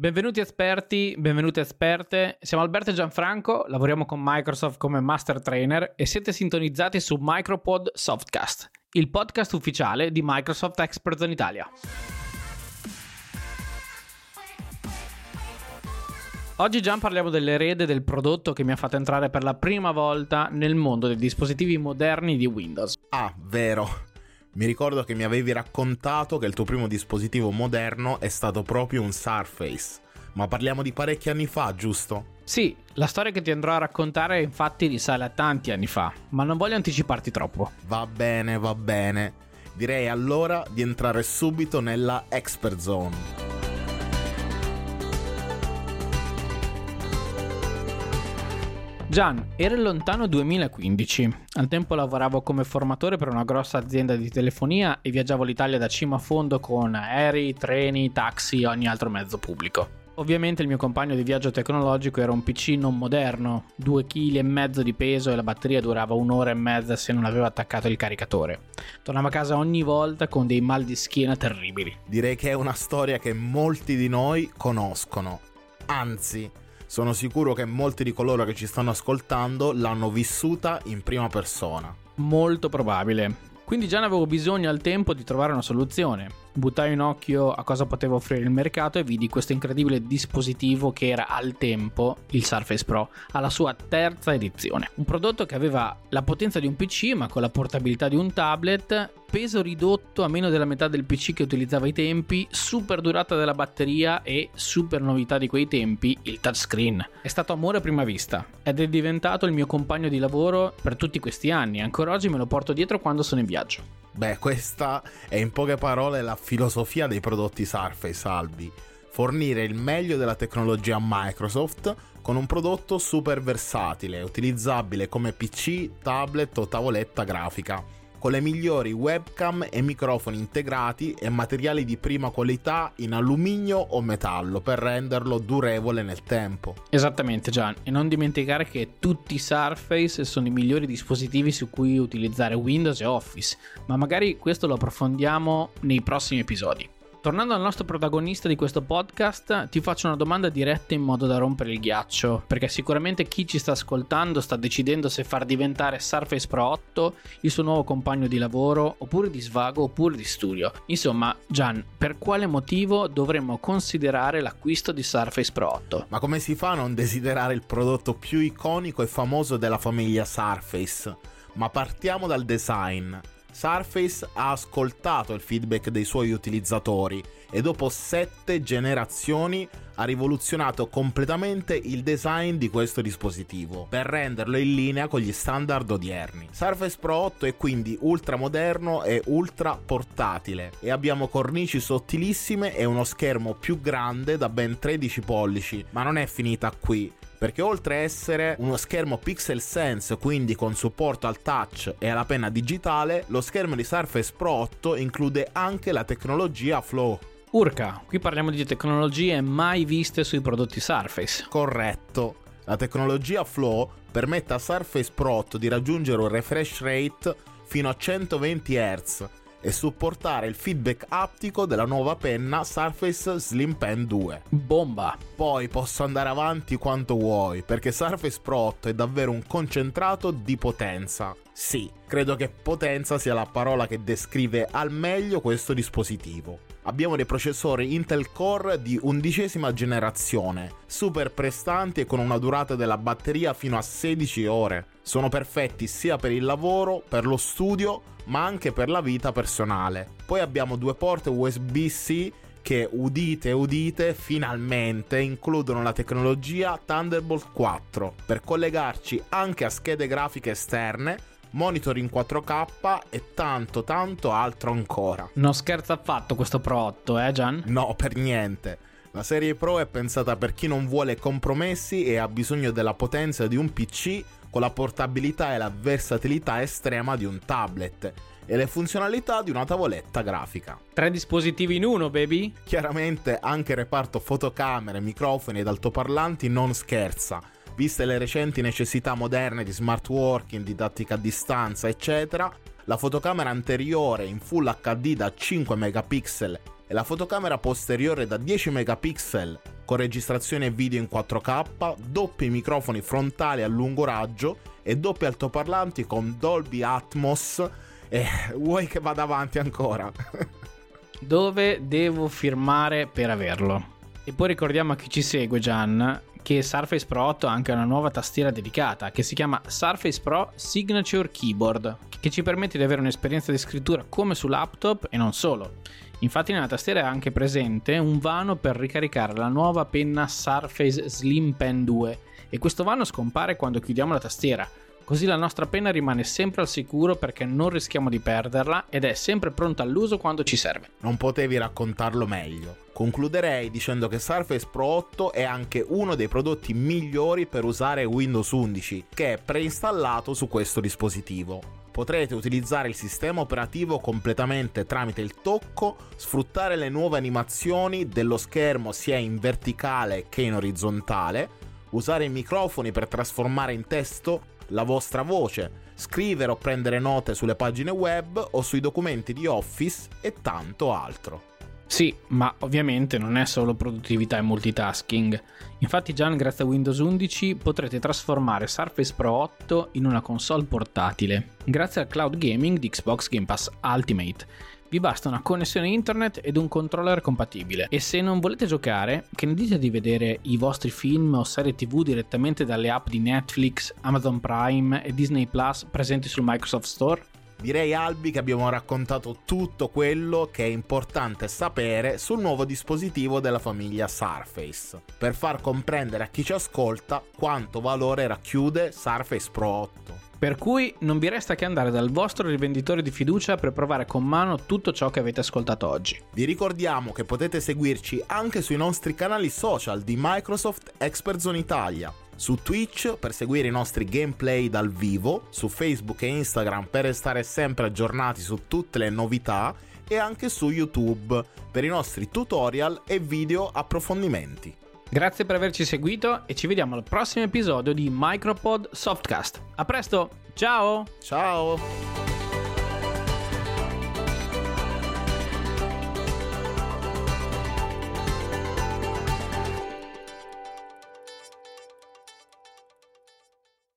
Benvenuti esperti, benvenute esperte. Siamo Alberto e Gianfranco, lavoriamo con Microsoft come Master Trainer e siete sintonizzati su Micropod Softcast, il podcast ufficiale di Microsoft Experts in Italia. Oggi Gian parliamo dell'erede del prodotto che mi ha fatto entrare per la prima volta nel mondo dei dispositivi moderni di Windows. Ah, vero. Mi ricordo che mi avevi raccontato che il tuo primo dispositivo moderno è stato proprio un Surface. Ma parliamo di parecchi anni fa, giusto? Sì, la storia che ti andrò a raccontare infatti risale a tanti anni fa, ma non voglio anticiparti troppo. Va bene, va bene. Direi allora di entrare subito nella Expert Zone. Gian, era il lontano 2015. Al tempo lavoravo come formatore per una grossa azienda di telefonia e viaggiavo l'Italia da cima a fondo con aerei, treni, taxi e ogni altro mezzo pubblico. Ovviamente il mio compagno di viaggio tecnologico era un PC non moderno, 2 kg di peso e la batteria durava un'ora e mezza se non aveva attaccato il caricatore. Tornava a casa ogni volta con dei mal di schiena terribili. Direi che è una storia che molti di noi conoscono. Anzi, sono sicuro che molti di coloro che ci stanno ascoltando l'hanno vissuta in prima persona. Molto probabile. Quindi già ne avevo bisogno al tempo di trovare una soluzione. Buttai un occhio a cosa poteva offrire il mercato e vidi questo incredibile dispositivo che era al tempo il Surface Pro, alla sua terza edizione. Un prodotto che aveva la potenza di un PC ma con la portabilità di un tablet peso ridotto a meno della metà del PC che utilizzava ai tempi, super durata della batteria e super novità di quei tempi, il touchscreen. È stato amore a prima vista ed è diventato il mio compagno di lavoro per tutti questi anni. Ancora oggi me lo porto dietro quando sono in viaggio. Beh, questa è in poche parole la filosofia dei prodotti Surface Albi. Fornire il meglio della tecnologia Microsoft con un prodotto super versatile, utilizzabile come PC, tablet o tavoletta grafica con le migliori webcam e microfoni integrati e materiali di prima qualità in alluminio o metallo per renderlo durevole nel tempo. Esattamente Gian, e non dimenticare che tutti i Surface sono i migliori dispositivi su cui utilizzare Windows e Office, ma magari questo lo approfondiamo nei prossimi episodi. Tornando al nostro protagonista di questo podcast, ti faccio una domanda diretta in modo da rompere il ghiaccio, perché sicuramente chi ci sta ascoltando sta decidendo se far diventare Surface Pro 8 il suo nuovo compagno di lavoro, oppure di svago, oppure di studio. Insomma, Gian, per quale motivo dovremmo considerare l'acquisto di Surface Pro 8? Ma come si fa a non desiderare il prodotto più iconico e famoso della famiglia Surface? Ma partiamo dal design. Surface ha ascoltato il feedback dei suoi utilizzatori e dopo sette generazioni ha rivoluzionato completamente il design di questo dispositivo per renderlo in linea con gli standard odierni. Surface Pro 8 è quindi ultra moderno e ultra portatile e abbiamo cornici sottilissime e uno schermo più grande da ben 13 pollici, ma non è finita qui perché oltre a essere uno schermo Pixel Sense, quindi con supporto al touch e alla penna digitale, lo schermo di Surface Pro 8 include anche la tecnologia Flow. Urca, qui parliamo di tecnologie mai viste sui prodotti Surface. Corretto. La tecnologia Flow permette a Surface Pro 8 di raggiungere un refresh rate fino a 120 Hz e supportare il feedback aptico della nuova penna Surface Slim Pen 2. Bomba! Poi posso andare avanti quanto vuoi, perché Surface Pro 8 è davvero un concentrato di potenza. Sì, credo che potenza sia la parola che descrive al meglio questo dispositivo. Abbiamo dei processori Intel Core di undicesima generazione, super prestanti e con una durata della batteria fino a 16 ore. Sono perfetti sia per il lavoro, per lo studio, ma anche per la vita personale. Poi abbiamo due porte USB-C che udite udite finalmente includono la tecnologia Thunderbolt 4 per collegarci anche a schede grafiche esterne monitor in 4K e tanto tanto altro ancora. Non scherza affatto questo Pro 8, eh Gian? No, per niente. La serie Pro è pensata per chi non vuole compromessi e ha bisogno della potenza di un PC con la portabilità e la versatilità estrema di un tablet e le funzionalità di una tavoletta grafica. Tre dispositivi in uno, baby? Chiaramente anche il reparto fotocamere, microfoni ed altoparlanti non scherza Viste le recenti necessità moderne di smart working, didattica a distanza, eccetera, la fotocamera anteriore in Full HD da 5 megapixel e la fotocamera posteriore da 10 megapixel con registrazione video in 4K, doppi microfoni frontali a lungo raggio e doppi altoparlanti con Dolby Atmos. E vuoi che vada avanti ancora? Dove devo firmare per averlo? E poi ricordiamo a chi ci segue, Gian, che Surface Pro 8 ha anche una nuova tastiera dedicata che si chiama Surface Pro Signature Keyboard, che ci permette di avere un'esperienza di scrittura come su laptop e non solo. Infatti nella tastiera è anche presente un vano per ricaricare la nuova penna Surface Slim Pen 2 e questo vano scompare quando chiudiamo la tastiera, così la nostra penna rimane sempre al sicuro perché non rischiamo di perderla ed è sempre pronta all'uso quando ci serve. Non potevi raccontarlo meglio. Concluderei dicendo che Surface Pro 8 è anche uno dei prodotti migliori per usare Windows 11, che è preinstallato su questo dispositivo. Potrete utilizzare il sistema operativo completamente tramite il tocco, sfruttare le nuove animazioni dello schermo sia in verticale che in orizzontale, usare i microfoni per trasformare in testo la vostra voce, scrivere o prendere note sulle pagine web o sui documenti di Office e tanto altro. Sì, ma ovviamente non è solo produttività e multitasking. Infatti già grazie a Windows 11 potrete trasformare Surface Pro 8 in una console portatile, grazie al cloud gaming di Xbox Game Pass Ultimate. Vi basta una connessione internet ed un controller compatibile. E se non volete giocare, che ne dite di vedere i vostri film o serie TV direttamente dalle app di Netflix, Amazon Prime e Disney Plus presenti sul Microsoft Store? Direi Albi che abbiamo raccontato tutto quello che è importante sapere sul nuovo dispositivo della famiglia Surface, per far comprendere a chi ci ascolta quanto valore racchiude Surface Pro 8. Per cui non vi resta che andare dal vostro rivenditore di fiducia per provare con mano tutto ciò che avete ascoltato oggi. Vi ricordiamo che potete seguirci anche sui nostri canali social di Microsoft Expert Zone Italia su Twitch per seguire i nostri gameplay dal vivo, su Facebook e Instagram per restare sempre aggiornati su tutte le novità e anche su YouTube per i nostri tutorial e video approfondimenti. Grazie per averci seguito e ci vediamo al prossimo episodio di Micropod Softcast. A presto, ciao! Ciao!